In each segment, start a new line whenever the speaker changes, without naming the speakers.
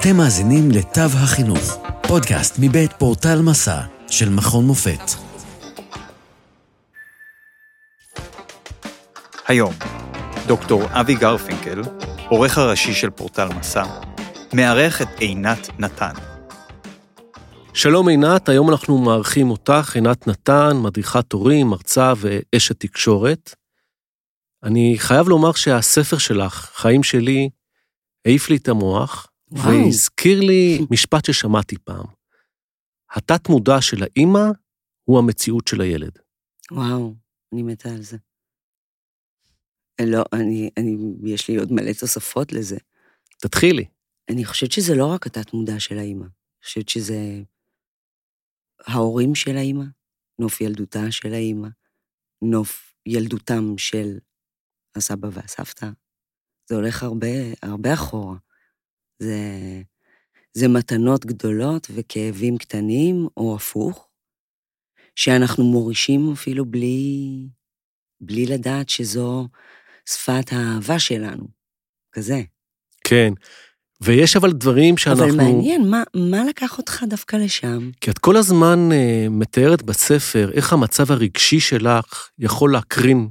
אתם מאזינים לתו החינוך, פודקאסט מבית פורטל מסע של מכון מופת.
היום, דוקטור אבי גרפינקל, עורך הראשי של פורטל מסע, מארח את עינת נתן.
שלום עינת, היום אנחנו מארחים אותך, עינת נתן, מדריכת הורים, מרצה ואשת תקשורת. אני חייב לומר שהספר שלך, חיים שלי, העיף לי את המוח,
וואו.
והזכיר לי משפט ששמעתי פעם. התת-מודע של האימא הוא המציאות של הילד.
וואו, אני מתה על זה. לא, אני, אני, יש לי עוד מלא תוספות לזה.
תתחילי.
אני חושבת שזה לא רק התת-מודע של האימא, אני חושבת שזה ההורים של האימא, נוף ילדותה של האימא, נוף ילדותם של הסבא והסבתא. זה הולך הרבה, הרבה אחורה. זה, זה מתנות גדולות וכאבים קטנים, או הפוך, שאנחנו מורישים אפילו בלי, בלי לדעת שזו שפת האהבה שלנו. כזה.
כן. ויש אבל דברים שאנחנו...
אבל מעניין, מה, מה לקח אותך דווקא לשם?
כי את כל הזמן uh, מתארת בספר איך המצב הרגשי שלך יכול להקרין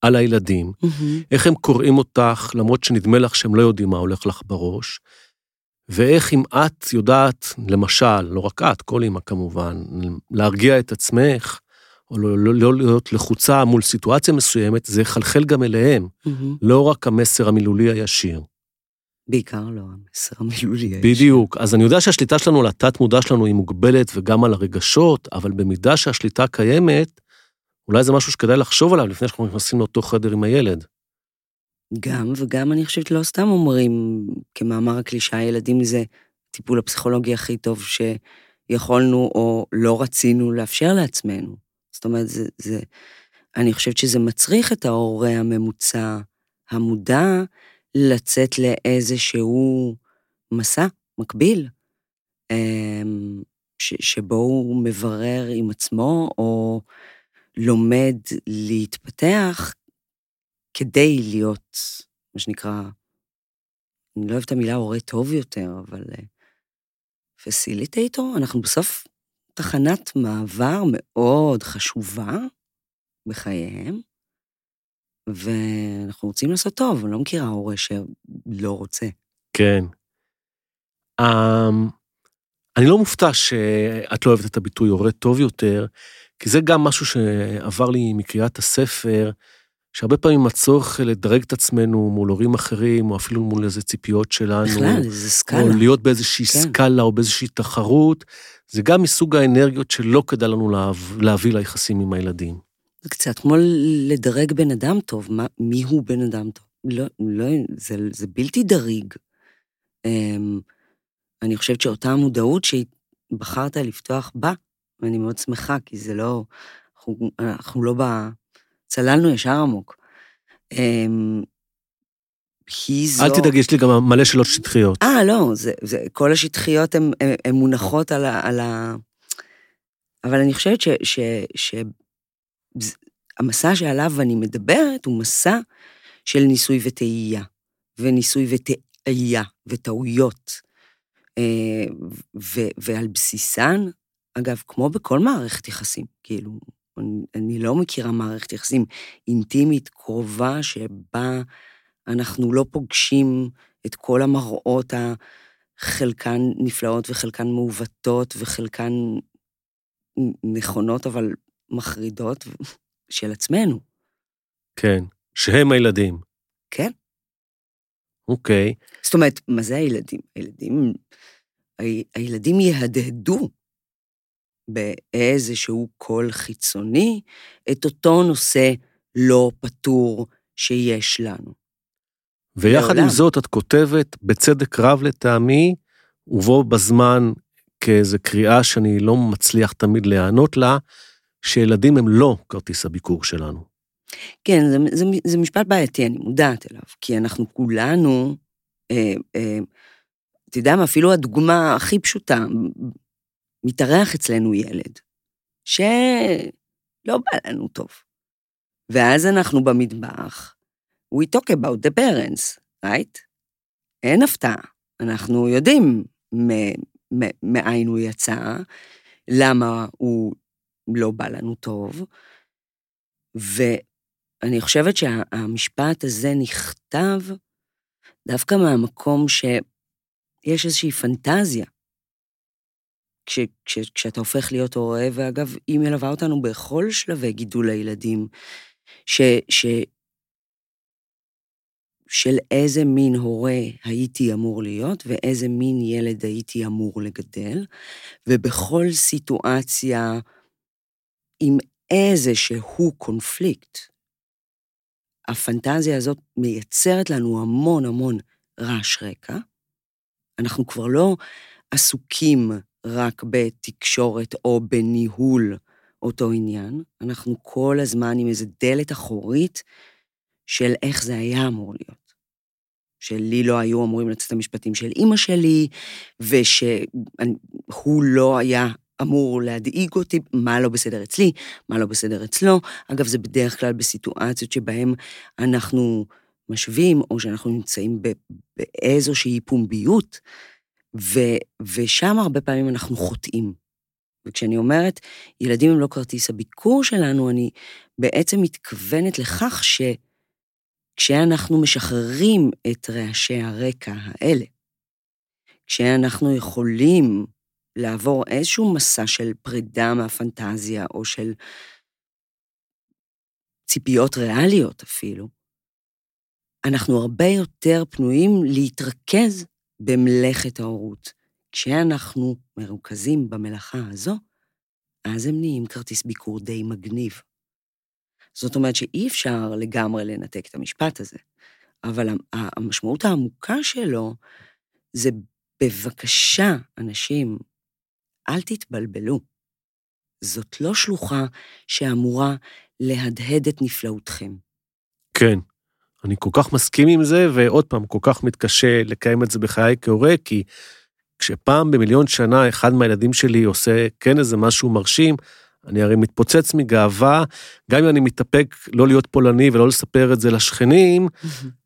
על הילדים, איך הם קוראים אותך, למרות שנדמה לך שהם לא יודעים מה הולך לך בראש, ואיך אם את יודעת, למשל, לא רק את, כל אמא כמובן, להרגיע את עצמך, או לא, לא, לא להיות לחוצה מול סיטואציה מסוימת, זה יחלחל גם אליהם, לא רק המסר המילולי הישיר.
בעיקר לא המסר המילולי. הישיר.
בדיוק. אז אני יודע שהשליטה שלנו על התת-מודע שלנו היא מוגבלת וגם על הרגשות, אבל במידה שהשליטה קיימת, אולי זה משהו שכדאי לחשוב עליו לפני שאנחנו נכנסים לאותו חדר עם הילד.
גם, וגם אני חושבת לא סתם אומרים, כמאמר הקלישאה, ילדים זה הטיפול הפסיכולוגי הכי טוב שיכולנו או לא רצינו לאפשר לעצמנו. זאת אומרת, זה, זה, אני חושבת שזה מצריך את ההורה הממוצע המודע לצאת לאיזשהו מסע מקביל, אמ, ש, שבו הוא מברר עם עצמו או לומד להתפתח כדי להיות, מה שנקרא, אני לא אוהבת את המילה הורה טוב יותר, אבל פסיליטייטור, אנחנו בסוף תחנת מעבר מאוד חשובה בחייהם, ואנחנו רוצים לעשות טוב, אני לא מכירה הורה שלא רוצה.
כן. Um, אני לא מופתע שאת לא אוהבת את הביטוי הורה טוב יותר, כי זה גם משהו שעבר לי מקריאת הספר, שהרבה פעמים הצורך לדרג את עצמנו מול הורים אחרים, או אפילו מול איזה ציפיות שלנו.
בכלל, איזה סקאלה.
או להיות באיזושהי
כן.
סקאלה או באיזושהי תחרות, זה גם מסוג האנרגיות שלא כדאי לנו לה, להביא ליחסים עם הילדים.
זה קצת כמו לדרג בן אדם טוב, מה, מי הוא בן אדם טוב? לא, לא, זה, זה בלתי דריג. אמ, אני חושבת שאותה המודעות שבחרת לפתוח בה, ואני מאוד שמחה, כי זה לא, אנחנו, אנחנו לא ב... צללנו ישר עמוק. אמ, היא זו...
אל תדאגי, יש לי גם מלא שאלות שטחיות.
אה, לא, זה, זה, כל השטחיות הן מונחות על ה, על ה... אבל אני חושבת ש, ש, ש, המסע שעליו אני מדברת הוא מסע של ניסוי וטעייה, וניסוי וטעייה, וטעויות. אה, ו, ועל בסיסן, אגב, כמו בכל מערכת יחסים, כאילו, אני, לא מכירה מערכת יחסים אינטימית, קרובה, שבה אנחנו לא פוגשים את כל המראות החלקן נפלאות וחלקן מעוותות וחלקן נכונות, אבל מחרידות של עצמנו.
כן, שהם הילדים.
כן.
אוקיי.
זאת אומרת, מה זה הילדים? הילדים, הילדים יהדהדו באיזשהו קול חיצוני את אותו נושא לא פתור שיש לנו.
ויחד
לעולם.
עם זאת, את כותבת, בצדק רב לטעמי, ובו בזמן כאיזו קריאה שאני לא מצליח תמיד להיענות לה, שילדים הם לא כרטיס הביקור שלנו.
כן, זה, זה, זה משפט בעייתי, אני מודעת אליו, כי אנחנו כולנו, אה, אה, אתה יודע מה, אפילו הדוגמה הכי פשוטה, מתארח אצלנו ילד, שלא בא לנו טוב. ואז אנחנו במטבח, we talk about the parents, right? אין הפתעה. אנחנו יודעים מאין הוא יצא, למה הוא לא בא לנו טוב, ואני חושבת שהמשפט הזה נכתב דווקא מהמקום שיש איזושהי פנטזיה. כש, כש, כשאתה הופך להיות הורה, ואגב, היא מלווה אותנו בכל שלבי גידול הילדים, ש, ש, של איזה מין הורה הייתי אמור להיות ואיזה מין ילד הייתי אמור לגדל, ובכל סיטואציה עם איזשהו קונפליקט, הפנטזיה הזאת מייצרת לנו המון המון רעש רקע. אנחנו כבר לא עסוקים רק בתקשורת או בניהול אותו עניין, אנחנו כל הזמן עם איזו דלת אחורית של איך זה היה אמור להיות. שלי לא היו אמורים לצאת המשפטים של אימא שלי, ושהוא לא היה אמור להדאיג אותי, מה לא בסדר אצלי, מה לא בסדר אצלו. אגב, זה בדרך כלל בסיטואציות שבהן אנחנו משווים, או שאנחנו נמצאים באיזושהי פומביות, ו, ושם הרבה פעמים אנחנו חוטאים. וכשאני אומרת, ילדים הם לא כרטיס הביקור שלנו, אני בעצם מתכוונת לכך ש... כשאנחנו משחררים את רעשי הרקע האלה, כשאנחנו יכולים לעבור איזשהו מסע של פרידה מהפנטזיה, או של ציפיות ריאליות אפילו, אנחנו הרבה יותר פנויים להתרכז במלאכת ההורות. כשאנחנו מרוכזים במלאכה הזו, אז הם נהיים כרטיס ביקור די מגניב. זאת אומרת שאי אפשר לגמרי לנתק את המשפט הזה, אבל המשמעות העמוקה שלו זה בבקשה, אנשים, אל תתבלבלו. זאת לא שלוחה שאמורה להדהד את נפלאותכם.
כן, אני כל כך מסכים עם זה, ועוד פעם, כל כך מתקשה לקיים את זה בחיי כהורה, כי כשפעם במיליון שנה אחד מהילדים שלי עושה כן איזה משהו מרשים, אני הרי מתפוצץ מגאווה, גם אם אני מתאפק לא להיות פולני ולא לספר את זה לשכנים,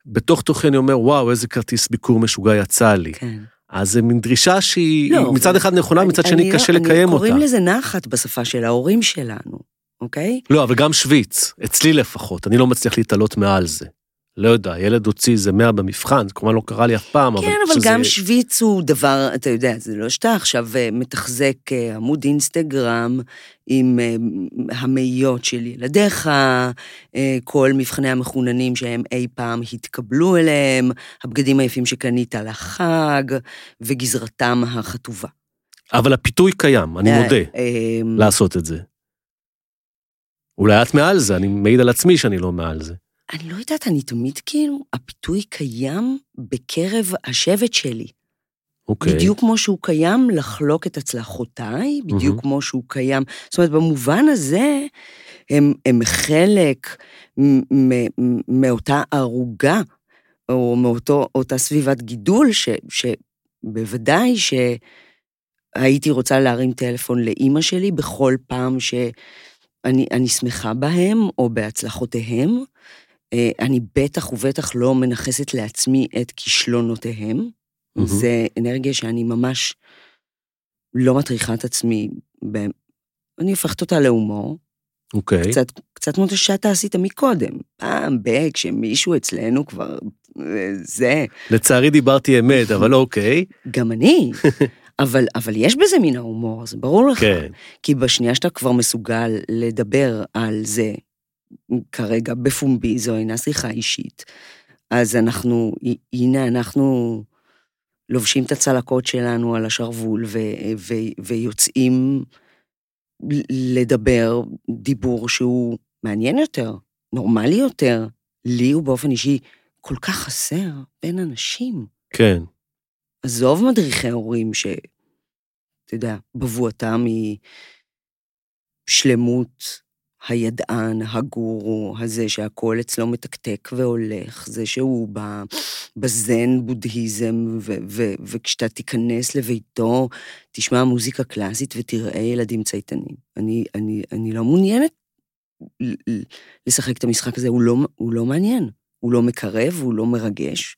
בתוך תוכי אני אומר, וואו, איזה כרטיס ביקור משוגע יצא לי. כן. אז זה מין דרישה שהיא לא, מצד אחד נכונה, מצד שני קשה לקיים
אני,
אותה.
קוראים לזה נחת בשפה של ההורים שלנו, אוקיי?
לא, אבל גם שוויץ, אצלי לפחות, אני לא מצליח להתעלות מעל זה. לא יודע, ילד הוציא איזה 100 במבחן, זה כמובן לא קרה לי אף פעם,
כן, אבל... כן, אבל שזה... גם שוויץ הוא דבר, אתה יודע, זה לא שאתה עכשיו אה, מתחזק אה, עמוד אינסטגרם עם אה, המאיות של ילדיך, כל מבחני המחוננים שהם אי פעם התקבלו אליהם, הבגדים היפים שקנית לחג, וגזרתם החטובה.
אבל הפיתוי קיים, אני מודה, לעשות את זה. אולי את מעל זה, אני מעיד על עצמי שאני לא מעל זה.
אני לא יודעת, אני תמיד כאילו, הפיתוי קיים בקרב השבט שלי.
אוקיי.
בדיוק כמו שהוא קיים לחלוק את הצלחותיי, בדיוק mm-hmm. כמו שהוא קיים. זאת אומרת, במובן הזה, הם, הם חלק מאותה ערוגה, או מאותה סביבת גידול, ש, שבוודאי שהייתי רוצה להרים טלפון לאימא שלי בכל פעם שאני שמחה בהם, או בהצלחותיהם, אני בטח ובטח לא מנכסת לעצמי את כישלונותיהם. Mm-hmm. זה אנרגיה שאני ממש לא מטריחה את עצמי, ב... אני הופכת אותה להומור.
אוקיי. Okay.
קצת, קצת כמו שאתה עשית מקודם. פעם ב... כשמישהו אצלנו כבר... אה, זה.
לצערי דיברתי אמת, אבל אוקיי.
גם אני. אבל, אבל יש בזה מן ההומור, זה ברור לך.
כן.
כי בשנייה שאתה כבר מסוגל לדבר על זה כרגע בפומבי, זו אינה שיחה אישית. אז אנחנו, הנה אנחנו לובשים את הצלקות שלנו על השרוול ו, ו, ויוצאים לדבר דיבור שהוא מעניין יותר, נורמלי יותר. לי הוא באופן אישי כל כך חסר בין אנשים.
כן.
עזוב מדריכי הורים ש... אתה יודע, בבואתם היא שלמות הידען, הגורו, הזה שהכל אצלו מתקתק והולך, זה שהוא בזן בודהיזם, ו- ו- וכשאתה תיכנס לביתו, תשמע מוזיקה קלאסית ותראה ילדים צייתנים. אני, אני, אני לא מעוניינת לשחק את המשחק הזה, הוא לא, הוא לא מעניין. הוא לא מקרב, הוא לא מרגש.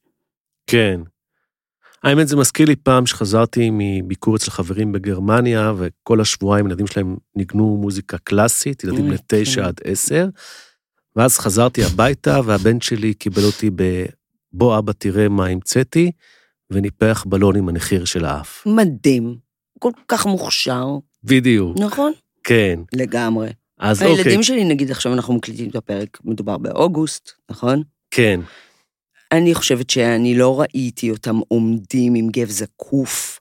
כן. האמת, זה מזכיר לי פעם שחזרתי מביקור אצל חברים בגרמניה, וכל השבועיים ילדים שלהם ניגנו מוזיקה קלאסית, ילדים
אוי,
לתשע
כן.
עד עשר, ואז חזרתי הביתה, והבן שלי קיבל אותי ב... בוא אבא תראה מה המצאתי, וניפח בלון עם הנחיר של האף.
מדהים, כל כך מוכשר,
בדיוק,
נכון?
כן.
לגמרי.
אז אוקיי,
הילדים שלי, נגיד עכשיו אנחנו מקליטים את הפרק, מדובר באוגוסט, נכון?
כן,
אני חושבת שאני לא ראיתי אותם עומדים עם גב זקוף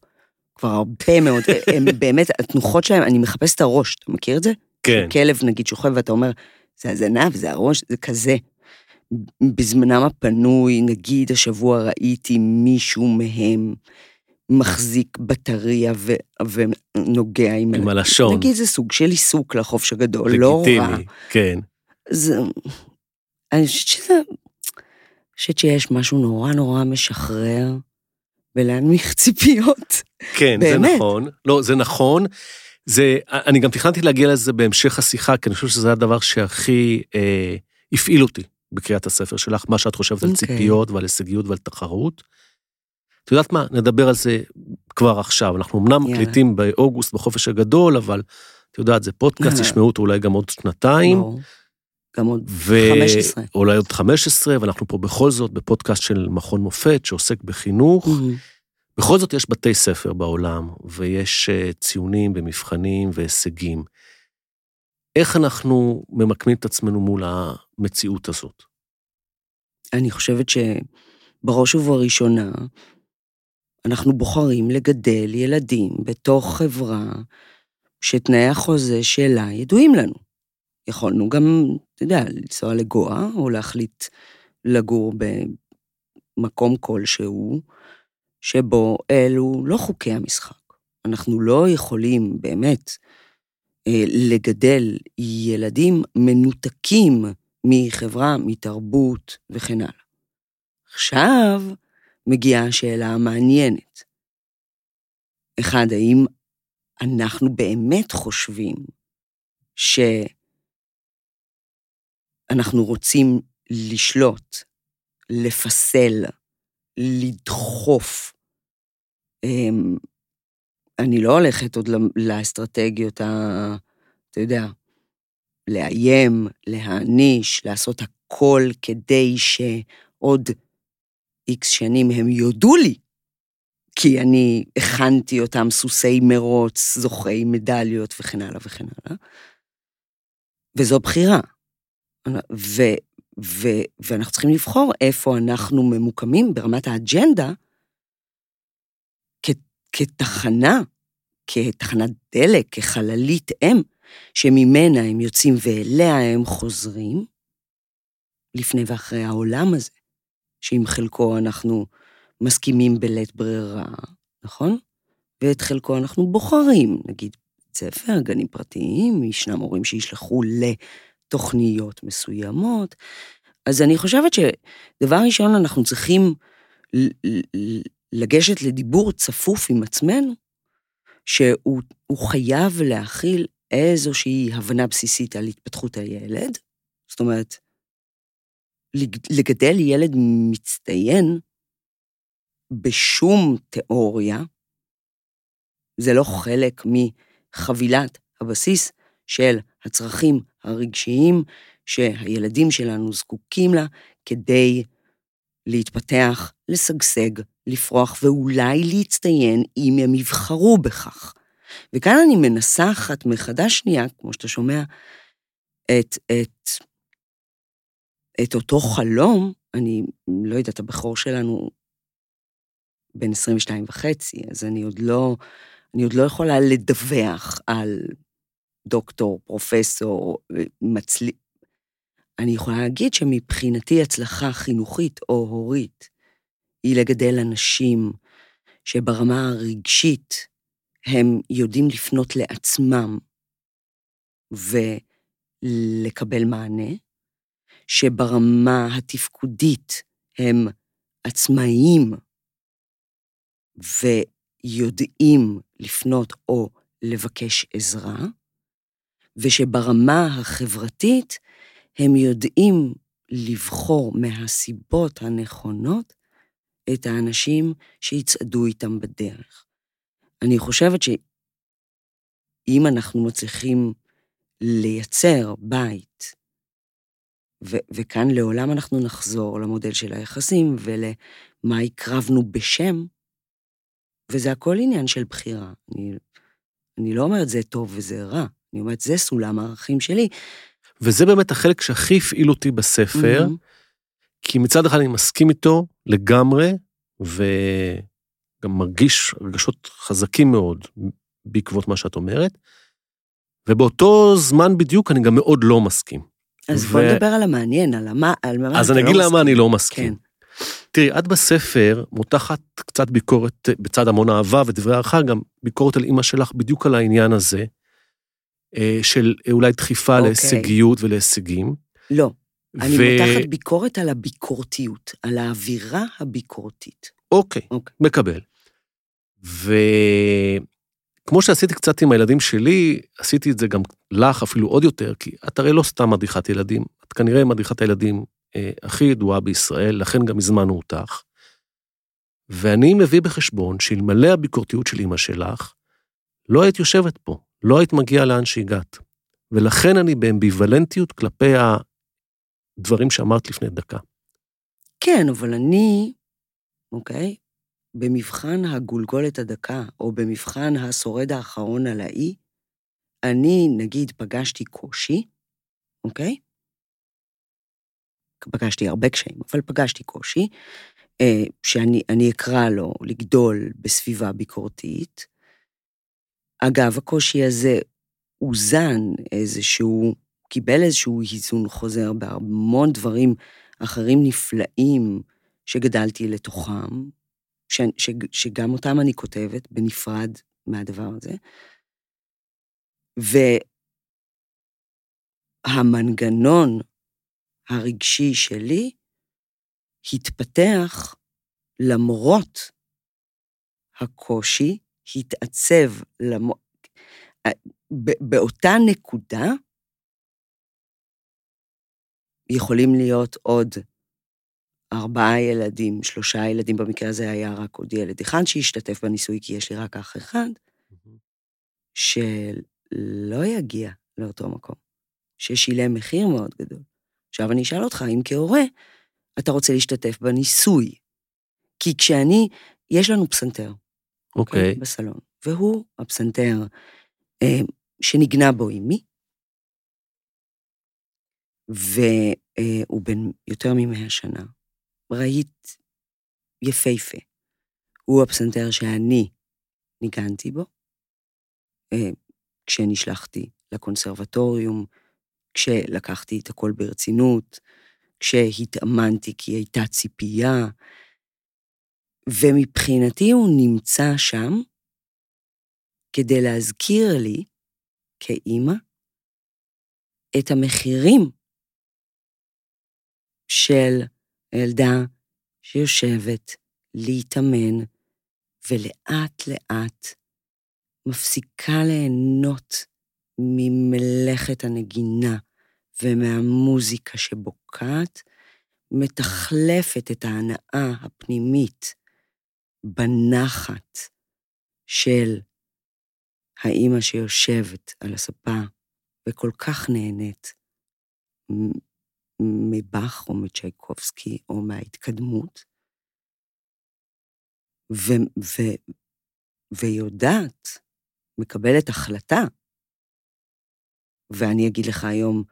כבר הרבה מאוד, הם באמת, התנוחות שלהם, אני מחפש את הראש, אתה מכיר את זה?
כן.
כלב, נגיד, שוכב ואתה אומר, זה הזנב, זה הראש, זה כזה. בזמנם הפנוי, נגיד השבוע ראיתי מישהו מהם מחזיק בטריה ו... ונוגע עם...
עם הלשון.
נגיד זה סוג של עיסוק לחופש הגדול, לא רע.
לגיטימי, כן.
זה... אני חושבת שזה... חושבת שיש משהו נורא נורא משחרר ולהנמיך ציפיות.
כן, זה. נכון. לא, זה נכון. זה, אני גם תכננתי להגיע לזה בהמשך השיחה, כי אני חושב שזה הדבר שהכי אה, הפעיל אותי בקריאת הספר שלך, מה שאת חושבת על
אוקיי.
ציפיות ועל הישגיות ועל תחרות. את יודעת מה, נדבר על זה כבר עכשיו. אנחנו אמנם. מקליטים באוגוסט בחופש הגדול, אבל את יודעת, זה פודקאסט,
יאללה.
תשמעו אותו אולי גם עוד שנתיים.
ברור. גם עוד
ו...
15.
אולי עוד 15, ואנחנו פה בכל זאת בפודקאסט של מכון מופת שעוסק בחינוך.
מהמם.
בכל זאת יש בתי ספר בעולם, ויש אה, ציונים ומבחנים והישגים. איך אנחנו ממקמים את עצמנו מול המציאות הזאת?
אני חושבת שבראש ובראשונה, אנחנו בוחרים לגדל ילדים בתוך חברה שתנאי החוזה שלה ידועים לנו. יכולנו גם, אתה יודע, לנסוע לגואה, או להחליט לגור במקום כלשהו, שבו אלו לא חוקי המשחק. אנחנו לא יכולים באמת אה, לגדל ילדים מנותקים מחברה, מתרבות וכן הלאה. עכשיו מגיעה השאלה המעניינת. אחד, האם אנחנו באמת חושבים שאנחנו רוצים לשלוט, לפסל, לדחוף? אמ, אני לא הולכת עוד לאסטרטגיות ה... אתה יודע, לאיים, להעניש, לעשות הכל כדי שעוד איקס שנים הם יודו לי, כי אני הכנתי אותם סוסי מרוץ, זוכי מדליות וכן הלאה וכן הלאה. וזו בחירה. ו, ו, ואנחנו צריכים לבחור איפה אנחנו ממוקמים ברמת האג'נדה כ, כתחנה, כתחנת דלק, כחללית אם, שממנה הם יוצאים ואליה הם חוזרים, לפני ואחרי העולם הזה, שעם חלקו אנחנו מסכימים בלית ברירה, נכון? ואת חלקו אנחנו בוחרים, נגיד בית ספר, גנים פרטיים, ישנם הורים שישלחו לתוכניות מסוימות. אז אני חושבת שדבר ראשון, אנחנו צריכים לגשת לדיבור צפוף עם עצמנו, שהוא הוא חייב להכיל איזושהי הבנה בסיסית על התפתחות הילד. זאת אומרת, לג- לגדל ילד מצטיין בשום תיאוריה, זה לא חלק מחבילת הבסיס של הצרכים הרגשיים שהילדים שלנו זקוקים לה כדי להתפתח, לשגשג, לפרוח ואולי להצטיין אם הם יבחרו בכך. וכאן אני מנסחת מחדש שנייה, כמו שאתה שומע, את, את, את אותו חלום, אני לא יודעת, הבכור שלנו בן 22 וחצי, אז אני עוד לא, אני עוד לא יכולה לדווח על דוקטור, פרופסור, מצלי... אני יכולה להגיד שמבחינתי הצלחה חינוכית או הורית היא לגדל אנשים שברמה הרגשית הם יודעים לפנות לעצמם ולקבל מענה, שברמה התפקודית הם עצמאיים ויודעים לפנות או לבקש עזרה, ושברמה החברתית הם יודעים לבחור מהסיבות הנכונות את האנשים שיצעדו איתם בדרך. אני חושבת שאם אנחנו מצליחים לייצר בית, ו- וכאן לעולם אנחנו נחזור למודל של היחסים ולמה הקרבנו בשם, וזה הכל עניין של בחירה. אני, אני לא אומרת זה טוב וזה רע, אני אומרת זה סולם הערכים שלי.
וזה באמת החלק שהכי הפעיל אותי בספר, mm-hmm. כי מצד אחד אני מסכים איתו לגמרי, וגם מרגיש רגשות חזקים מאוד בעקבות מה שאת אומרת, ובאותו זמן בדיוק אני גם מאוד לא מסכים.
אז ו... בוא נדבר על המעניין, על מה, על מה
אז אני לא אגיד לא למה אני לא מסכים. כן. תראי, את בספר מותחת קצת ביקורת, בצד המון אהבה ודברי הערכה, גם ביקורת על אימא שלך בדיוק על העניין הזה, של אולי דחיפה אוקיי. להישגיות ולהישגים.
לא, אני מותחת ביקורת על הביקורתיות, על האווירה הביקורתית.
אוקיי, אוקיי. מקבל. וכמו שעשיתי קצת עם הילדים שלי, עשיתי את זה גם לך אפילו עוד יותר, כי את הרי לא סתם מדריכת ילדים, את כנראה מדריכת הילדים אה, הכי ידועה בישראל, לכן גם הזמנו אותך. ואני מביא בחשבון שאלמלא הביקורתיות של אימא שלך, לא היית יושבת פה, לא היית מגיעה לאן שהגעת. ולכן אני באמביוולנטיות כלפי הדברים שאמרת לפני דקה.
כן, אבל אני, אוקיי, במבחן הגולגולת הדקה, או במבחן השורד האחרון על האי, אני, נגיד, פגשתי קושי, אוקיי? פגשתי הרבה קשיים, אבל פגשתי קושי, אה, שאני אקרא לו לגדול בסביבה ביקורתית. אגב, הקושי הזה אוזן איזשהו, קיבל איזשהו איזון חוזר בהמון דברים אחרים נפלאים שגדלתי לתוכם, ש, ש, שגם אותם אני כותבת בנפרד מהדבר הזה. והמנגנון הרגשי שלי התפתח למרות הקושי, התעצב למ... באותה נקודה יכולים להיות עוד ארבעה ילדים, שלושה ילדים, במקרה הזה היה רק עוד ילד אחד שהשתתף בניסוי, כי יש לי רק אח אחד, שלא יגיע לאותו מקום, ששילם מחיר מאוד גדול. עכשיו אני אשאל אותך, האם כהורה, אתה רוצה להשתתף בניסוי? כי כשאני, יש לנו פסנתר, אוקיי, okay. okay, בסלון, והוא הפסנתר אה, שנגנה בו אימי, והוא בן יותר ממאה שנה. ראית יפהפה. הוא הפסנתר שאני ניגנתי בו, אה, כשנשלחתי לקונסרבטוריום, כשלקחתי את הכל ברצינות, כשהתאמנתי כי הייתה ציפייה, ומבחינתי הוא נמצא שם כדי להזכיר לי, כאימא, את המחירים של ילדה שיושבת להתאמן, ולאט-לאט מפסיקה ליהנות ממלאכת הנגינה ומהמוזיקה שבוקעת, מתחלפת את ההנאה הפנימית בנחת של האימא שיושבת על הספה וכל כך נהנית מבאך או מצ'ייקובסקי או מההתקדמות, ו- ו- ויודעת, מקבלת החלטה. ואני אגיד לך היום,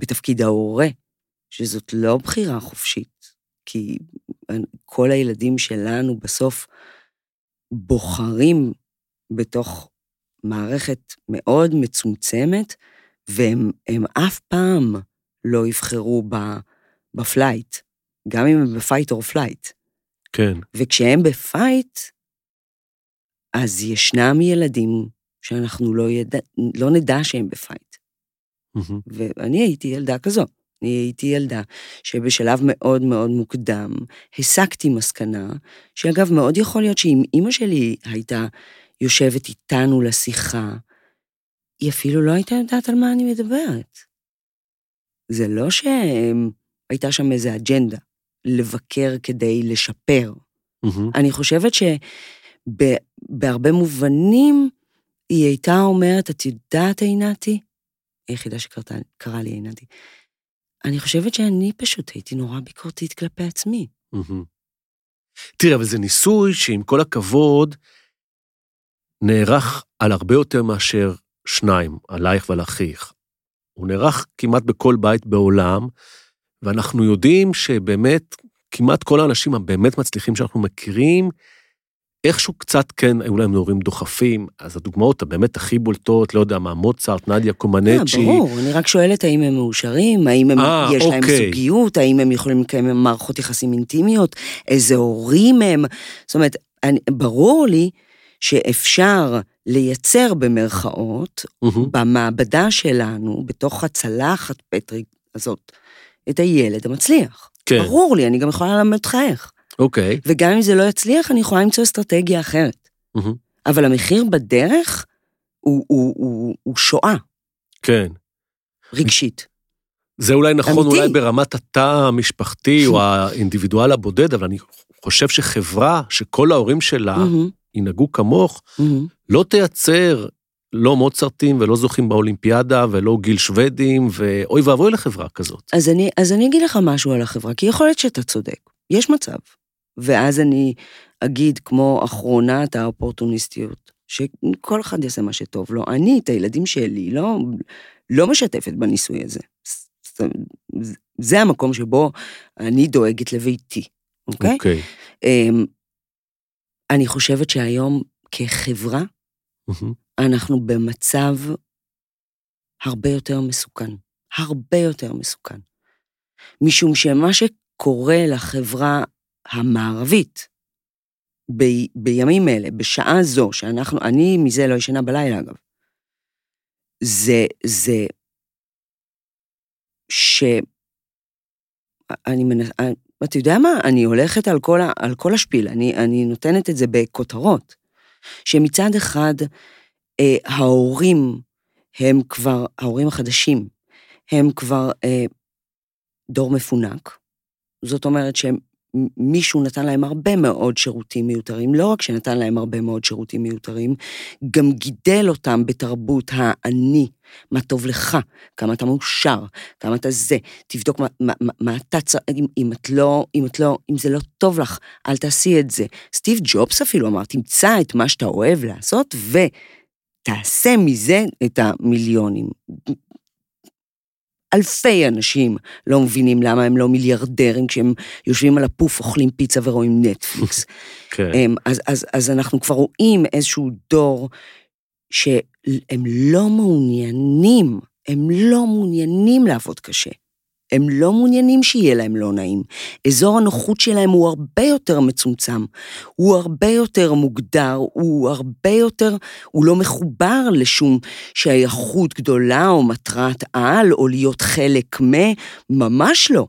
בתפקיד ההורה, שזאת לא בחירה חופשית, כי כל הילדים שלנו בסוף בוחרים בתוך מערכת מאוד מצומצמת, והם אף פעם לא יבחרו ב flight, גם אם הם ב fight או flight.
כן.
וכשהם ב fight, אז ישנם ילדים שאנחנו לא, ידע, לא נדע שהם בפייט. Mm-hmm. ואני הייתי ילדה כזו. אני הייתי ילדה שבשלב מאוד מאוד מוקדם הסקתי מסקנה, שאגב, מאוד יכול להיות שאם אימא שלי הייתה יושבת איתנו לשיחה, היא אפילו לא הייתה יודעת על מה אני מדברת. זה לא שהייתה שם איזו אג'נדה, לבקר כדי לשפר.
מהמם.
אני חושבת שבהרבה מובנים היא הייתה אומרת, את יודעת, עינתי? היחידה שקראה לי עינתי. אני חושבת שאני פשוט הייתי נורא ביקורתית כלפי עצמי.
תראה, אבל זה ניסוי שעם כל הכבוד, נערך על הרבה יותר מאשר שניים, עלייך ועל אחיך. הוא נערך כמעט בכל בית בעולם, ואנחנו יודעים שבאמת, כמעט כל האנשים הבאמת מצליחים שאנחנו מכירים, איכשהו קצת כן, היו להם נעורים דוחפים, אז הדוגמאות הבאמת הכי בולטות, לא יודע מה, מוצרט, נדיה קומנצ'י.
אה, ברור, אני רק שואלת האם הם מאושרים, האם הם,
אה,
יש להם
אוקיי.
זוגיות, האם הם יכולים לקיים מערכות יחסים אינטימיות, איזה הורים הם. זאת אומרת, אני, ברור לי שאפשר לייצר במרכאות,
מהמם.
במעבדה שלנו, בתוך הצלחת פטריק הזאת, את הילד המצליח.
כן,
ברור לי, אני גם יכולה ללמד אותך איך.
אוקיי.
וגם אם זה לא יצליח, אני יכולה למצוא אסטרטגיה אחרת.
מהמם.
אבל המחיר בדרך הוא, הוא, הוא, הוא שואה
כן.
רגשית.
זה אולי נכון
אמיתי.
אולי ברמת התא המשפחתי או האינדיבידואל הבודד, אבל אני חושב שחברה שכל ההורים שלה
מהמם,
ינהגו כמוך,
מהמם.
לא תייצר לא מוצרטים ולא זוכים באולימפיאדה ולא גיל שוודים, ואוי ואבוי לחברה כזאת.
אז אני, אז אני אגיד לך משהו על החברה, כי יכול להיות שאתה צודק, יש מצב. ואז אני אגיד, כמו אחרונת האופורטוניסטיות, שכל אחד יעשה מה שטוב לו. אני, את הילדים שלי, לא, לא משתפת בניסוי הזה. זה- זה המקום שבו אני דואגת לביתי, אוקיי?
אוקיי.
אמ, אני חושבת שהיום כחברה,
מהמם.
אנחנו במצב הרבה יותר מסוכן. הרבה יותר מסוכן. משום שמה שקורה לחברה המערבית, ב, בימים אלה, בשעה זו, שאנחנו, אני מזה לא ישנה בלילה אגב, זה, זה, ש... אני מנ... אתה יודע מה? אני הולכת על כל, ה... על כל השפיל, אני, אני נותנת את זה בכותרות. שמצד אחד, אה, ההורים הם כבר, ההורים החדשים, הם כבר אה, דור מפונק. זאת אומרת שמישהו נתן להם הרבה מאוד שירותים מיותרים, לא רק שנתן להם הרבה מאוד שירותים מיותרים, גם גידל אותם בתרבות האני, מה טוב לך, כמה אתה מאושר, כמה אתה זה, תבדוק מה, מה, מה אתה צריך, אם, אם את לא, אם את לא, אם זה לא טוב לך, אל תעשי את זה. סטיב ג'ובס אפילו אמר, תמצא את מה שאתה אוהב לעשות, ותעשה מזה את המיליונים. אלפי אנשים לא מבינים למה הם לא מיליארדרים כשהם יושבים על הפוף, אוכלים פיצה ורואים נטפליקס.
כן.
אז, אז, אז אנחנו כבר רואים איזשהו דור שהם לא מעוניינים, הם לא מעוניינים לעבוד קשה. הם לא מעוניינים שיהיה להם לא נעים. אזור הנוחות שלהם הוא הרבה יותר מצומצם, הוא הרבה יותר מוגדר, הוא הרבה יותר, הוא לא מחובר לשום שייכות גדולה או מטרת על, או להיות חלק מ... ממש לא.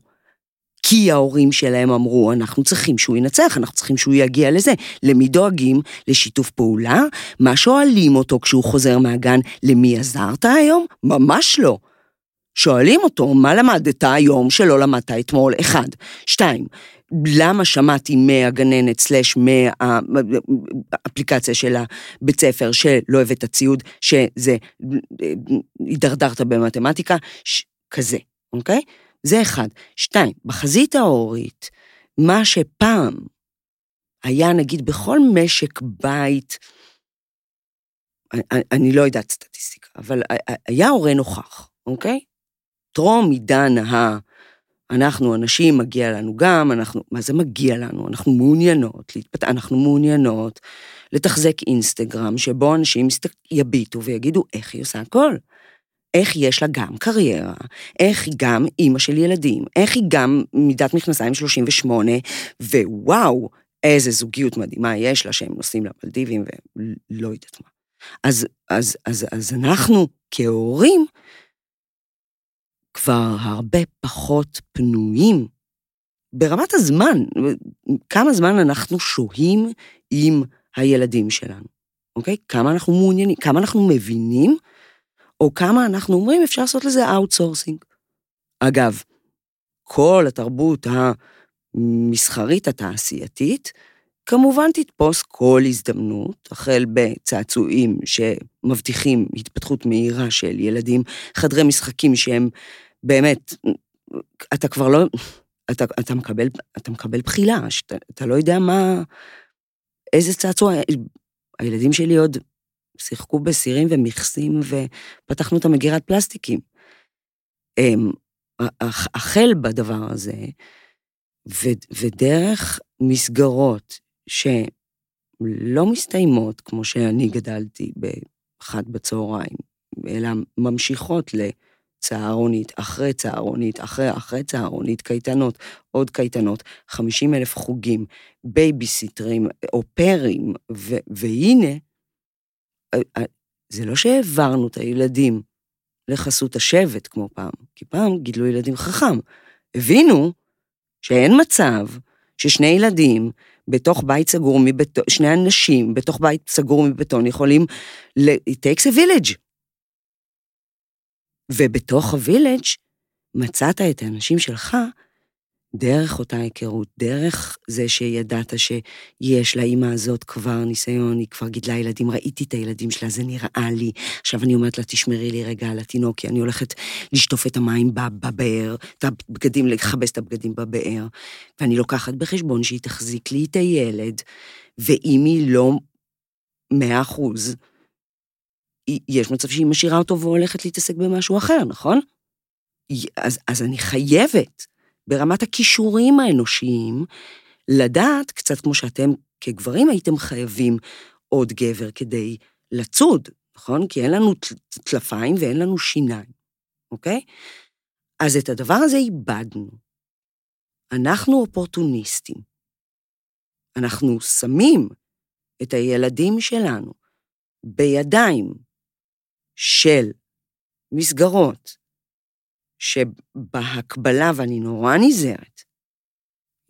כי ההורים שלהם אמרו, אנחנו צריכים שהוא ינצח, אנחנו צריכים שהוא יגיע לזה. למי דואגים? לשיתוף פעולה? מה שואלים אותו כשהוא חוזר מהגן, למי עזרת היום? ממש לא. שואלים אותו, מה למדת היום שלא למדת אתמול? אחד. שתיים, למה שמעתי מהגננת סלש מהאפליקציה של הבית ספר שלא הבאת ציוד, שזה, הידרדרת במתמטיקה, ש... כזה, אוקיי? זה אחד. שתיים, בחזית ההורית, מה שפעם היה נגיד בכל משק בית, אני, אני לא יודעת סטטיסטיקה, אבל היה הורה נוכח, אוקיי? טרום עידן ה... אנחנו אנשים, מגיע לנו גם, אנחנו, מה זה מגיע לנו? אנחנו מעוניינות להתפתח, אנחנו מעוניינות לתחזק אינסטגרם, שבו אנשים יביטו ויגידו איך היא עושה הכל. איך יש לה גם קריירה, איך היא גם אימא של ילדים, איך היא גם מידת מכנסיים 38, ווואו, איזה זוגיות מדהימה יש לה שהם נוסעים למלדיבים ולא יודעת מה. אז, אז, אז, אז אנחנו כהורים כבר הרבה פחות פנויים ברמת הזמן, כמה זמן אנחנו שוהים עם הילדים שלנו, אוקיי? כמה אנחנו מעוניינים, כמה אנחנו מבינים או כמה אנחנו אומרים, אפשר לעשות לזה outsourcing. אגב, כל התרבות המסחרית התעשייתית, כמובן תתפוס כל הזדמנות, החל בצעצועים שמבטיחים התפתחות מהירה של ילדים, חדרי משחקים שהם באמת, אתה כבר לא, אתה, אתה, מקבל, אתה מקבל בחילה, שאתה, אתה לא יודע מה, איזה צעצוע, הילדים שלי עוד שיחקו בסירים ומכסים ופתחנו את המגירת פלסטיקים. אמ, החל בדבר הזה, ודרך מסגרות שלא מסתיימות, כמו שאני גדלתי באחת בצהריים, אלא ממשיכות לצהרונית, אחרי צהרונית, אחרי אחרי צהרונית, קייטנות, עוד קייטנות, 50 אלף חוגים, בייביסיטרים, אופרים, והנה, זה לא שהעברנו את הילדים לחסות השבט כמו פעם, כי פעם גידלו ילדים חכם. הבינו שאין מצב ששני ילדים בתוך בית סגור מבטון, שני אנשים בתוך בית סגור מבטון יכולים, it takes a village. ובתוך ה village מצאת את האנשים שלך דרך אותה היכרות, דרך זה שידעת שיש לאימא הזאת כבר ניסיון, היא כבר גידלה ילדים, ראיתי את הילדים שלה, זה נראה לי. עכשיו אני אומרת לה, תשמרי לי רגע על התינוק, כי אני הולכת לשטוף את המים בבאר, את הבגדים, לכבס את הבגדים בבאר, ואני לוקחת בחשבון שהיא תחזיק לי את הילד, ואם היא לא מאה אחוז, יש מצב שהיא משאירה אותו והולכת להתעסק במשהו אחר, נכון? אז, אז אני חייבת. ברמת הכישורים האנושיים, לדעת, קצת כמו שאתם כגברים הייתם חייבים עוד גבר כדי לצוד, נכון? כי אין לנו טלפיים ואין לנו שיניים, אוקיי? אז את הדבר הזה איבדנו. אנחנו אופורטוניסטים. אנחנו שמים את הילדים שלנו בידיים של מסגרות שבהקבלה, ואני נורא נזהרת,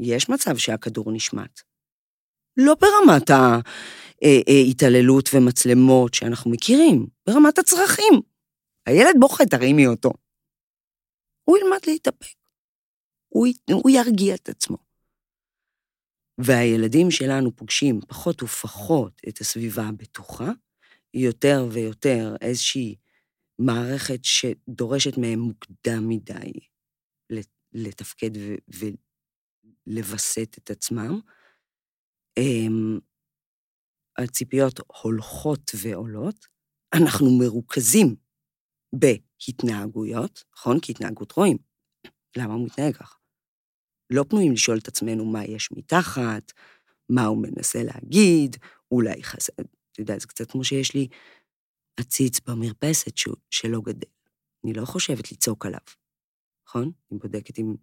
יש מצב שהכדור נשמט. לא ברמת ההתעללות ומצלמות שאנחנו מכירים, ברמת הצרכים. הילד בוכה, תרימי אותו. הוא ילמד להתאפק. הוא, הוא ירגיע את עצמו. והילדים שלנו פוגשים פחות ופחות את הסביבה הבטוחה, יותר ויותר איזושהי מערכת שדורשת מהם מוקדם מדי לתפקד ולווסת את עצמם. אמ, הציפיות הולכות ועולות, אנחנו מרוכזים בהתנהגויות, נכון? כי התנהגות רואים. למה הוא מתנהג ככה? לא פנויים לשאול את עצמנו מה יש מתחת, מה הוא מנסה להגיד, אולי חסר... אתה יודע, זה קצת כמו שיש לי עציץ במרפסת שהוא, שלא גדל. אני לא חושבת לצעוק עליו, נכון? אני בודקת אם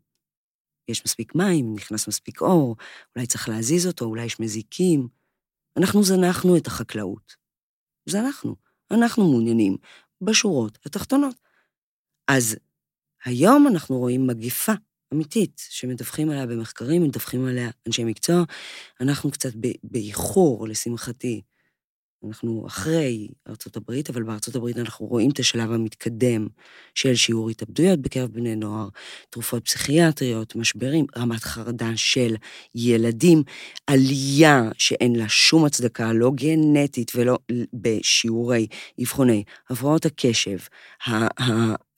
יש מספיק מים, נכנס מספיק אור, אולי צריך להזיז אותו, אולי יש מזיקים. אנחנו זנחנו את החקלאות. זנחנו. אנחנו מעוניינים בשורות התחתונות. אז היום אנחנו רואים מגיפה אמיתית, שמדווחים עליה במחקרים, מדווחים עליה אנשי מקצוע. אנחנו קצת באיחור, לשמחתי, אנחנו אחרי ארצות הברית, אבל בארצות הברית אנחנו רואים את השלב המתקדם של שיעור התאבדויות בקרב בני נוער, תרופות פסיכיאטריות, משברים, רמת חרדה של ילדים, עלייה שאין לה שום הצדקה, לא גנטית ולא בשיעורי אבחוני הפרעות הקשב,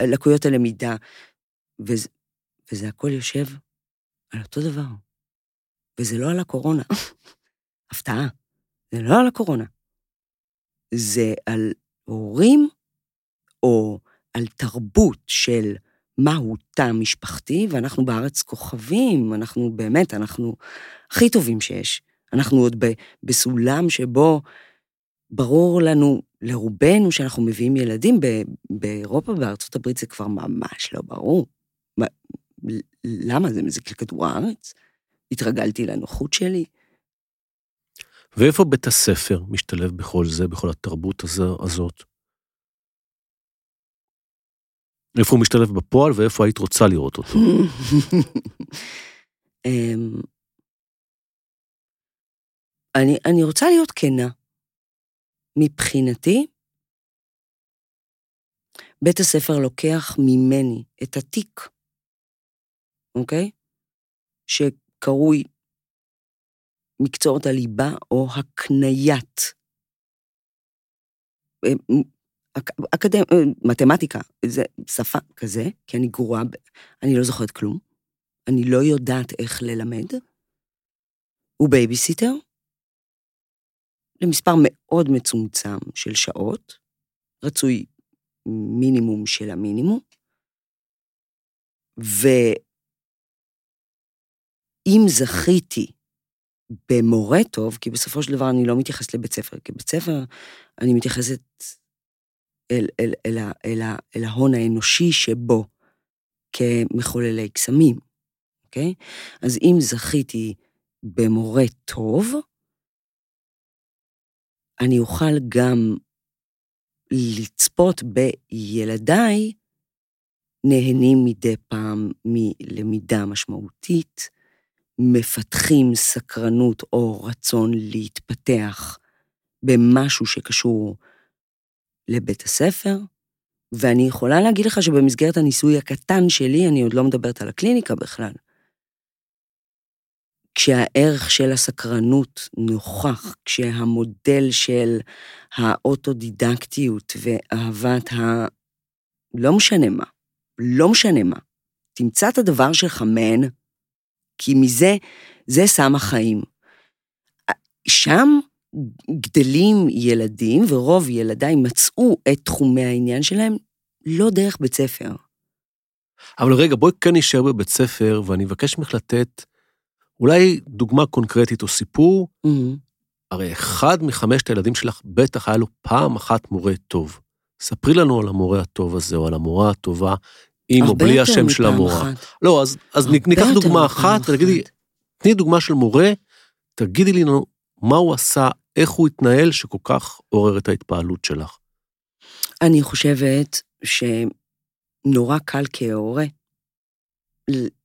לקויות הלמידה, וזה, וזה הכל יושב על אותו דבר. וזה לא על הקורונה. הפתעה, זה לא על הקורונה. זה על הורים או על תרבות של מהו תא משפחתי, ואנחנו בארץ כוכבים, אנחנו באמת, אנחנו הכי טובים שיש. אנחנו עוד בסולם שבו ברור לנו, לרובנו, שאנחנו מביאים ילדים, באירופה, בארצות הברית זה כבר ממש לא ברור. למה? זה מזיק לכדור הארץ? התרגלתי לנוחות שלי.
ואיפה בית הספר משתלב בכל זה, בכל התרבות הזאת? איפה הוא משתלב בפועל ואיפה היית רוצה לראות אותו?
אמ, אני, אני רוצה להיות כנה. מבחינתי, בית הספר לוקח ממני את התיק, אוקיי? שקרוי מקצועות הליבה או הקניית. אה, אקדמ... אה, מתמטיקה, זה שפה כזה, כי אני גרועה, אני לא זוכרת כלום, אני לא יודעת איך ללמד. הוא בייביסיטר, למספר מאוד מצומצם של שעות, רצוי מינימום של המינימום, ואם זכיתי במורה טוב, כי בסופו של דבר אני לא מתייחסת לבית ספר, כי בית ספר אני מתייחסת אל, אל, אל, אל, אל, אל ההון האנושי שבו כמחוללי קסמים, אוקיי? אז אם זכיתי במורה טוב, אני אוכל גם לצפות בילדיי נהנים מדי פעם מלמידה משמעותית, מפתחים סקרנות או רצון להתפתח במשהו שקשור לבית הספר, ואני יכולה להגיד לך שבמסגרת הניסוי הקטן שלי, אני עוד לא מדברת על הקליניקה בכלל, כשהערך של הסקרנות נוכח, כשהמודל של האוטודידקטיות ואהבת ה... לא משנה מה, לא משנה מה, תמצא את הדבר שלך מן, כי מזה, זה סם החיים. שם גדלים ילדים, ורוב ילדיי מצאו את תחומי העניין שלהם לא דרך בית ספר.
אבל רגע, בואי כן נשאר בבית ספר, ואני מבקש ממך לתת אולי דוגמה קונקרטית או סיפור. Mm-hmm. הרי אחד מחמשת הילדים שלך בטח היה לו פעם אחת מורה טוב. ספרי לנו על המורה הטוב הזה, או על המורה הטובה, עם או בלי השם של המורה. אחת. לא, אז, אז ניקח דוגמה אחת, ותגידי, תני דוגמה של מורה, תגידי לנו מה הוא עשה, איך הוא התנהל, שכל כך עורר את ההתפעלות שלך.
אני חושבת שנורא קל כהורה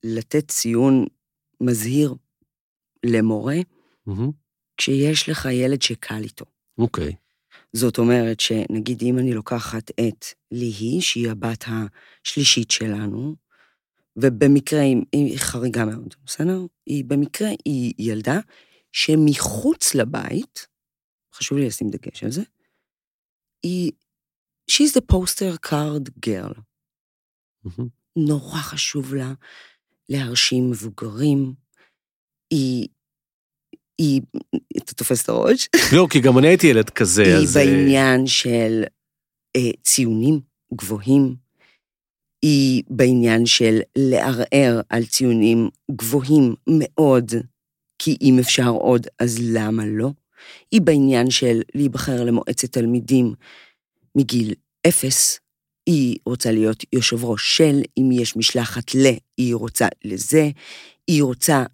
לתת ציון מזהיר למורה, mm-hmm. כשיש לך ילד שקל איתו.
אוקיי. Okay.
זאת אומרת שנגיד אם אני לוקחת את ליהי, שהיא הבת השלישית שלנו, ובמקרה היא חריגה מאוד, בסדר? היא במקרה, היא ילדה שמחוץ לבית, חשוב לי לשים דגש על זה, היא, she's the poster card girl. Mm-hmm. נורא חשוב לה להרשים מבוגרים. היא, היא, אתה תופס את הראש?
לא, כי גם אני הייתי ילד כזה,
היא
אז...
היא אה, בעניין של אה, ציונים גבוהים, היא בעניין של לערער על ציונים גבוהים מאוד, כי אם אפשר עוד, אז למה לא? היא בעניין של להיבחר למועצת תלמידים מגיל אפס, היא רוצה להיות יושב ראש של, אם יש משלחת ל, היא רוצה לזה, היא רוצה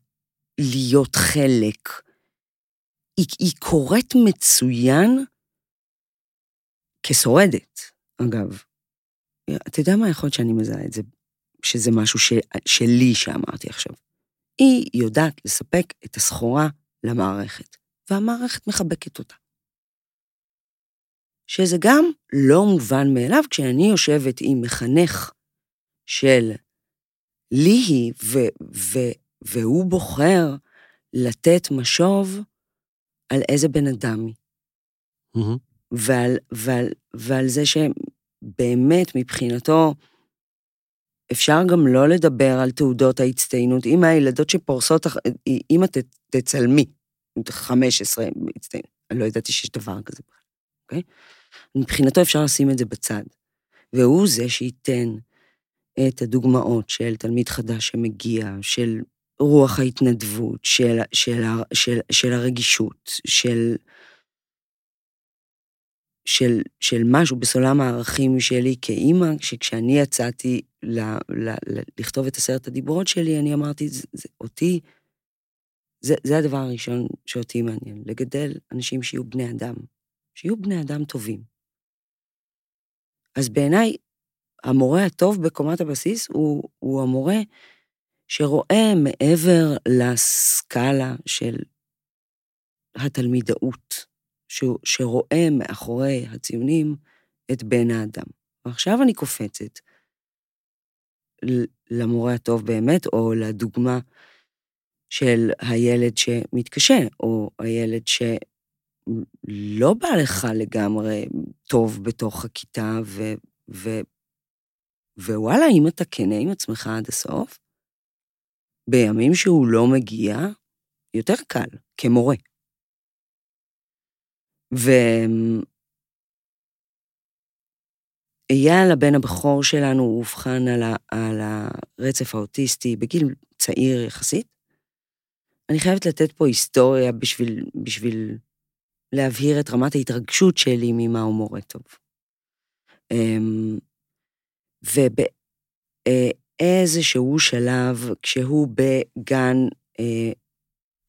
להיות חלק. היא, היא קוראת מצוין כשורדת, אגב. אתה יודע מה יכול להיות שאני מזהה את זה, שזה משהו ש, שלי שאמרתי עכשיו. היא יודעת לספק את הסחורה למערכת, והמערכת מחבקת אותה. שזה גם לא מובן מאליו כשאני יושבת עם מחנך של ליהי, והוא בוחר לתת משוב על איזה בן אדם היא. Mm-hmm. ועל, ועל, ועל זה שבאמת מבחינתו, אפשר גם לא לדבר על תעודות ההצטיינות. אם הילדות שפורסות, אם את תצלמי, 15 הצטיינות, אני לא ידעתי שיש דבר כזה אוקיי? מבחינתו אפשר לשים את זה בצד. והוא זה שייתן את הדוגמאות של תלמיד חדש שמגיע, של רוח ההתנדבות, של, של, של, של הרגישות, של, של, של משהו בסולם הערכים שלי כאימא, שכשאני יצאתי ל, ל, ל, לכתוב את עשרת הדיברות שלי, אני אמרתי, זה, זה, אותי, זה, זה הדבר הראשון שאותי מעניין, לגדל אנשים שיהיו בני אדם, שיהיו בני אדם טובים. אז בעיניי, המורה הטוב בקומת הבסיס הוא, הוא המורה שרואה מעבר לסקאלה של התלמידאות, ש, שרואה מאחורי הציונים את בן האדם. ועכשיו אני קופצת למורה הטוב באמת, או לדוגמה של הילד שמתקשה, או הילד שלא בא לך לגמרי טוב בתוך הכיתה, ו, ו, ווואלה, אם אתה כנה עם עצמך עד הסוף, בימים שהוא לא מגיע, יותר קל, כמורה. ו... אייל, הבן הבכור שלנו, הוא אובחן על, ה, על הרצף האוטיסטי בגיל צעיר יחסית. אני חייבת לתת פה היסטוריה בשביל, בשביל להבהיר את רמת ההתרגשות שלי ממהו מורה טוב. אמ, ובאיזשהו שלב, כשהוא בגן אה,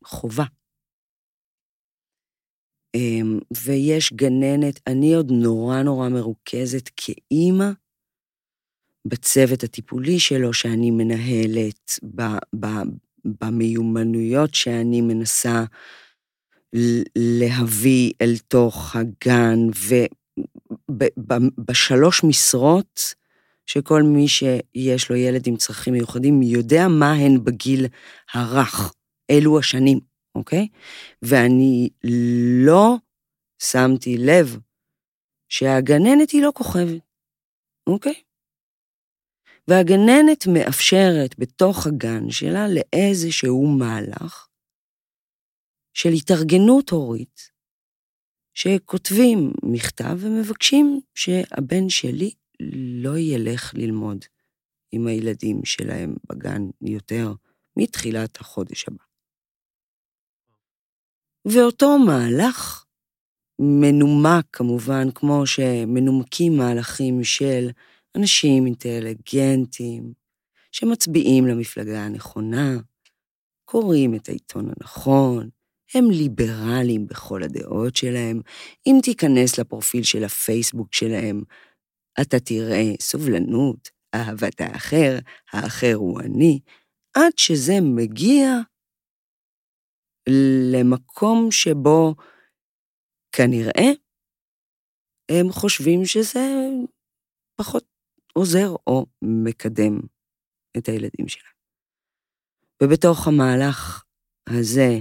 חובה, אמ, ויש גננת, אני עוד נורא נורא מרוכזת כאימא בצוות הטיפולי שלו שאני מנהלת, ב, ב, במיומנויות שאני מנסה להביא אל תוך הגן, ובשלוש משרות, שכל מי שיש לו ילד עם צרכים מיוחדים יודע מה הן בגיל הרך, אלו השנים. אוקיי? ואני לא שמתי לב שהגננת היא לא כוכבת, אוקיי? והגננת מאפשרת בתוך הגן שלה לאיזשהו מהלך של התארגנות הורית, שכותבים מכתב ומבקשים שהבן שלי לא ילך ללמוד עם הילדים שלהם בגן יותר מתחילת החודש הבא. ואותו מהלך מנומק כמובן, כמו שמנומקים מהלכים של אנשים אינטליגנטים, שמצביעים למפלגה הנכונה, קוראים את העיתון הנכון, הם ליברליים בכל הדעות שלהם. אם תיכנס לפרופיל של הפייסבוק שלהם, אתה תראה סובלנות, אהבת האחר, האחר הוא אני, עד שזה מגיע למקום שבו כנראה הם חושבים שזה פחות עוזר או מקדם את הילדים שלהם. ובתוך המהלך הזה,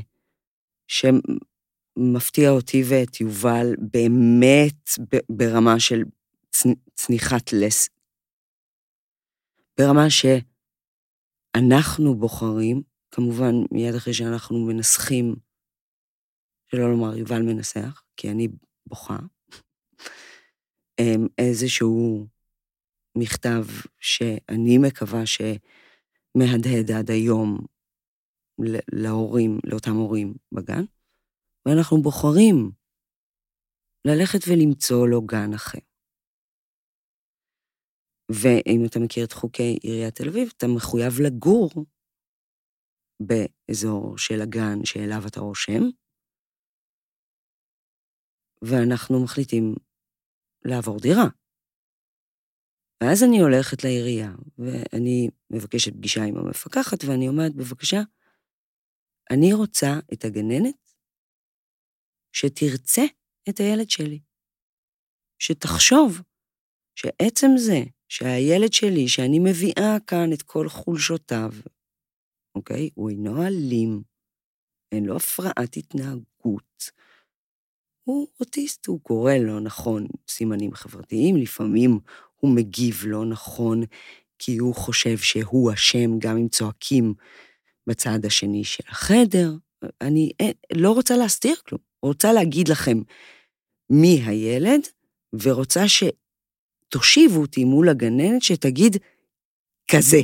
שמפתיע אותי ואת יובל באמת ברמה של צניחת לס, ברמה שאנחנו בוחרים כמובן, מיד אחרי שאנחנו מנסחים, שלא לומר יובל מנסח, כי אני בוכה, אמ, איזשהו מכתב שאני מקווה שמהדהד עד היום להורים, לאותם הורים בגן, ואנחנו בוחרים ללכת ולמצוא לו גן אחר. ואם אתה מכיר את חוקי עיריית תל אביב, אתה מחויב לגור באזור של הגן שאליו אתה רושם, ואנחנו מחליטים לעבור דירה. ואז אני הולכת לעירייה, ואני מבקשת פגישה עם המפקחת, ואני אומרת, בבקשה, אני רוצה את הגננת שתרצה את הילד שלי. שתחשוב שעצם זה שהילד שלי, שאני מביאה כאן את כל חולשותיו, אוקיי? הוא אינו אלים, אין לו הפרעת התנהגות. הוא אוטיסט, הוא קורא לא נכון סימנים חברתיים, לפעמים הוא מגיב לא נכון, כי הוא חושב שהוא אשם גם אם צועקים בצד השני של החדר. אני אין, לא רוצה להסתיר כלום, רוצה להגיד לכם מי הילד, ורוצה שתושיבו אותי מול הגננת שתגיד, כזה,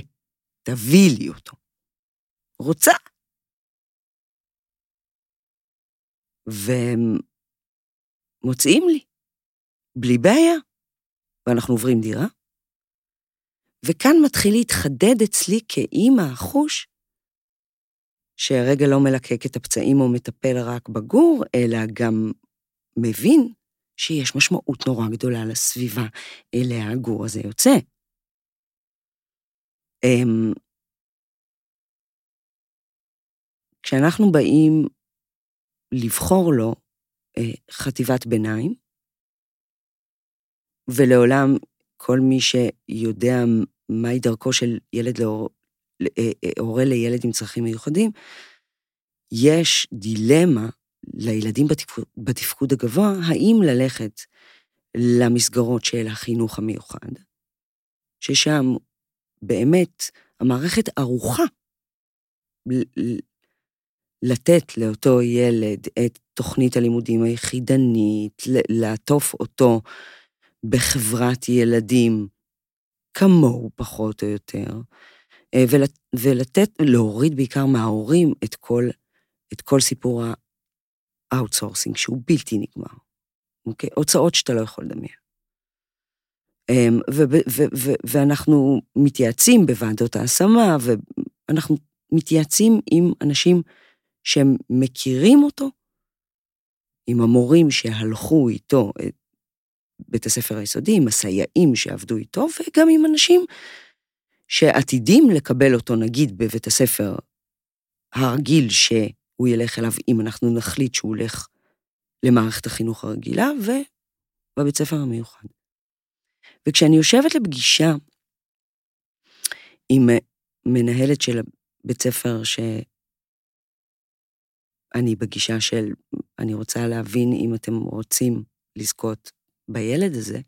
תביא לי אותו. רוצה. והם מוצאים לי, בלי בעיה, ואנחנו עוברים דירה. וכאן מתחיל להתחדד אצלי כאימא החוש שהרגע לא מלקק את הפצעים או מטפל רק בגור, אלא גם מבין שיש משמעות נורא גדולה לסביבה אליה הגור הזה יוצא. אמ, כשאנחנו באים לבחור לו אה, חטיבת ביניים, ולעולם כל מי שיודע מהי דרכו של ילד להור, אה, אה, הורה לילד עם צרכים מיוחדים, יש דילמה לילדים בתפקוד, בתפקוד הגבוה, האם ללכת למסגרות של החינוך המיוחד, ששם באמת המערכת ערוכה לתת לאותו ילד את תוכנית הלימודים היחידנית, לעטוף אותו בחברת ילדים כמוהו פחות או יותר, אה, ולתת, להוריד בעיקר מההורים את כל, את כל סיפור ה outsourcing, שהוא בלתי נגמר. אוקיי? הוצאות שאתה לא יכול לדמיין. אמ, ואנחנו מתייעצים בוועדות ההשמה, ואנחנו מתייעצים עם אנשים שהם מכירים אותו, עם המורים שהלכו איתו את בית הספר היסודי, עם הסייעים שעבדו איתו, וגם עם אנשים שעתידים לקבל אותו, נגיד, בבית הספר הרגיל שהוא ילך אליו, אם אנחנו נחליט שהוא הולך למערכת החינוך הרגילה, ובבית ספר המיוחד. וכשאני יושבת לפגישה עם מנהלת של בית ספר שאני בגישה של, אני רוצה להבין אם אתם רוצים לזכות בילד הזה,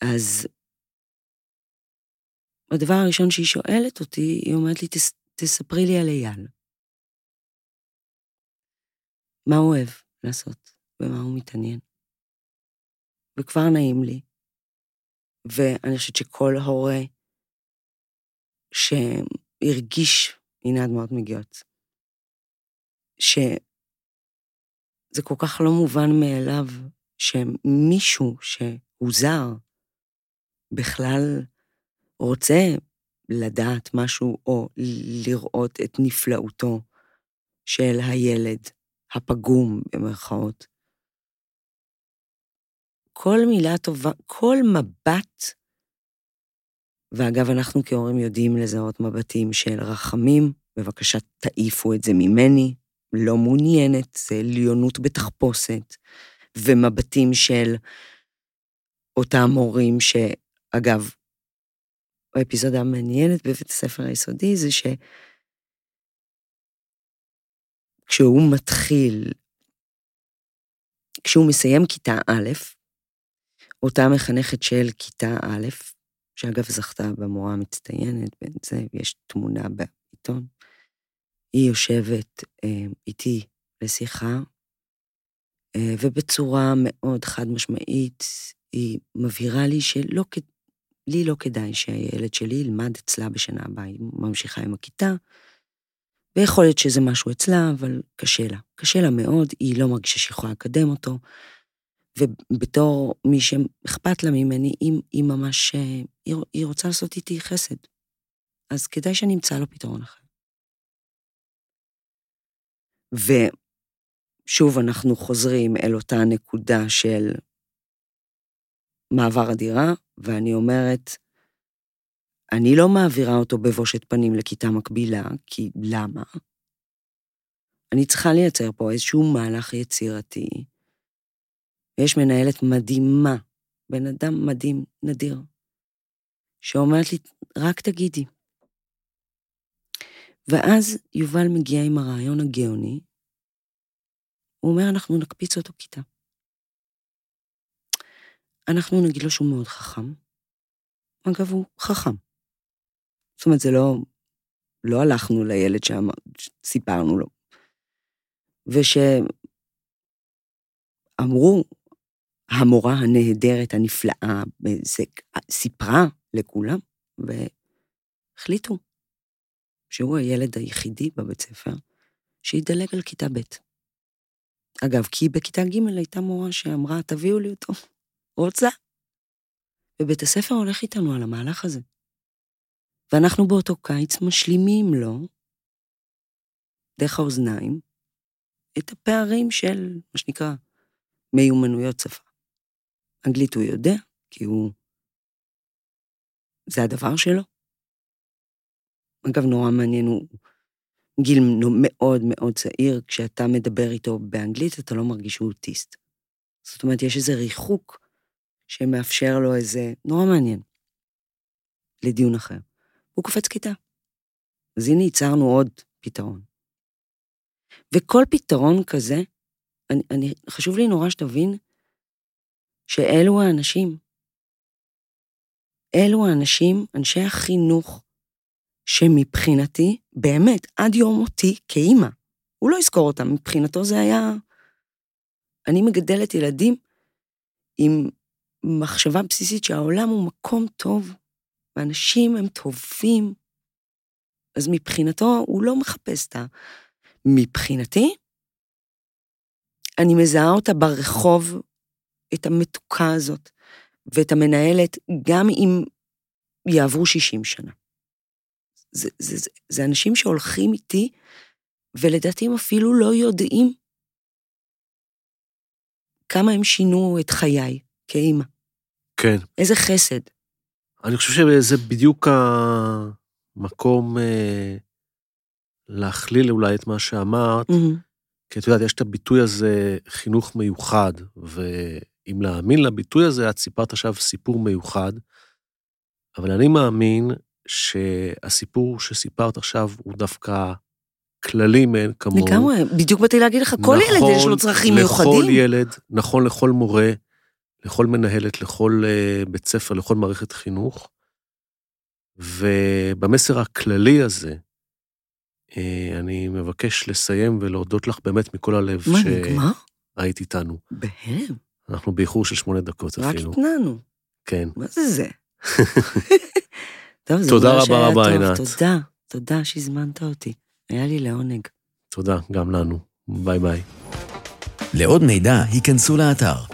אז הדבר הראשון שהיא שואלת אותי, היא אומרת לי, תספרי לי על אייל. מה הוא אוהב לעשות, במה הוא מתעניין. וכבר נעים לי. ואני חושבת שכל הורה שהרגיש, הנה הדמעות מגיעות, שזה כל כך לא מובן מאליו שמישהו שהוא זר בכלל רוצה לדעת משהו או לראות את נפלאותו של הילד הפגום, במרכאות. כל מילה טובה, כל מבט, ואגב, אנחנו כהורים יודעים לזהות מבטים של רחמים, בבקשה תעיפו את זה ממני, לא מעוניינת, זה עליונות בתחפושת, ומבטים של אותם הורים שאגב, האפיזודה המעניינת בבית הספר היסודי זה ש... כשהוא מתחיל, כשהוא מסיים כיתה א', אותה מחנכת של כיתה א', שאגב זכתה במורה המצטיינת, בין זה, יש תמונה בעיתון, היא יושבת אה, איתי לשיחה, אה, ובצורה מאוד חד משמעית, היא מבהירה לי שלא, לי לא כדאי שהילד שלי ילמד אצלה בשנה הבאה, היא ממשיכה עם הכיתה, ויכול להיות שזה משהו אצלה, אבל קשה לה. קשה לה מאוד, היא לא מרגישה שהיא יכולה לקדם אותו, ובתור מי שאכפת לה ממני, היא, היא ממש, היא, היא רוצה לעשות איתי חסד. אז כדאי שאני אמצא לו פתרון אחר. ושוב, אנחנו חוזרים אל אותה נקודה של מעבר הדירה, ואני אומרת, אני לא מעבירה אותו בבושת פנים לכיתה מקבילה, כי למה? אני צריכה לייצר פה איזשהו מהלך יצירתי. ויש מנהלת מדהימה, בן אדם מדהים, נדיר, שאומרת לי, רק תגידי. ואז יובל מגיע עם הרעיון הגאוני, הוא אומר, אנחנו נקפיץ אותו כיתה. אנחנו נגיד לו שהוא מאוד חכם. אגב, הוא חכם. זאת אומרת, זה לא, לא הלכנו לילד שם, סיפרנו לו. ושאמרו, המורה הנהדרת, הנפלאה, זה, סיפרה לכולם, והחליטו שהוא הילד היחידי בבית ספר שידלג על כיתה ב'. אגב, כי בכיתה ג' הייתה מורה שאמרה, תביאו לי אותו, רוצה. ובית הספר הולך איתנו על המהלך הזה. ואנחנו באותו קיץ משלימים לו, דרך האוזניים, את הפערים של, מה שנקרא, מיומנויות שפה. אנגלית הוא יודע, כי הוא... זה הדבר שלו. אגב, נורא מעניין, הוא גיל מאוד מאוד צעיר, כשאתה מדבר איתו באנגלית, אתה לא מרגיש שהוא אוטיסט. זאת אומרת, יש איזה ריחוק שמאפשר לו איזה... נורא מעניין. לדיון אחר. הוא קופץ כיתה. אז הנה ייצרנו עוד פתרון. וכל פתרון כזה, אני, אני, חשוב לי נורא שתבין שאלו האנשים. אלו האנשים, אנשי החינוך, שמבחינתי, באמת, עד יום מותי, כאימא, הוא לא יזכור אותם, מבחינתו זה היה... אני מגדלת ילדים עם מחשבה בסיסית שהעולם הוא מקום טוב, ואנשים הם טובים, אז מבחינתו הוא לא מחפש את ה... מבחינתי, אני מזהה אותה ברחוב, את המתוקה הזאת, ואת המנהלת, גם אם יעברו 60 שנה. זה, זה, זה, זה אנשים שהולכים איתי, ולדעתי הם אפילו לא יודעים כמה הם שינו את חיי כאימא.
כן.
איזה חסד.
אני חושב שזה בדיוק המקום אה, להכליל אולי את מה שאמרת,
Mm-hmm.
כי את יודעת, יש את הביטוי הזה, חינוך מיוחד, ואם להאמין לביטוי הזה, את סיפרת עכשיו סיפור מיוחד, אבל אני מאמין שהסיפור שסיפרת עכשיו הוא דווקא כללי מאין כמוהו.
לגמרי, בדיוק באתי להגיד לך, כל ילד יש לו צרכים מיוחדים.
נכון לכל ילד, נכון לכל מורה, לכל מנהלת, לכל uh, בית ספר, לכל מערכת חינוך. ובמסר הכללי הזה, uh, אני מבקש לסיים ולהודות לך באמת מכל הלב
מה, נגמר?
שהיית איתנו.
בהלם.
אנחנו באיחור של שמונה דקות
רק
אפילו.
התנענו.
כן.
מה זה זה? טוב, זה
תודה רבה רבה,
טוב.
עינת.
תודה, תודה שהזמנת אותי. היה לי לעונג.
תודה, גם לנו. ביי ביי.
לעוד מידע, היכנסו לאתר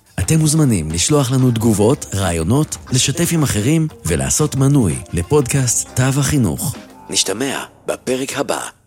אתם מוזמנים לשלוח לנו תגובות, רעיונות, לשתף עם אחרים ולעשות מנוי לפודקאסט תו החינוך. נשתמע בפרק הבא.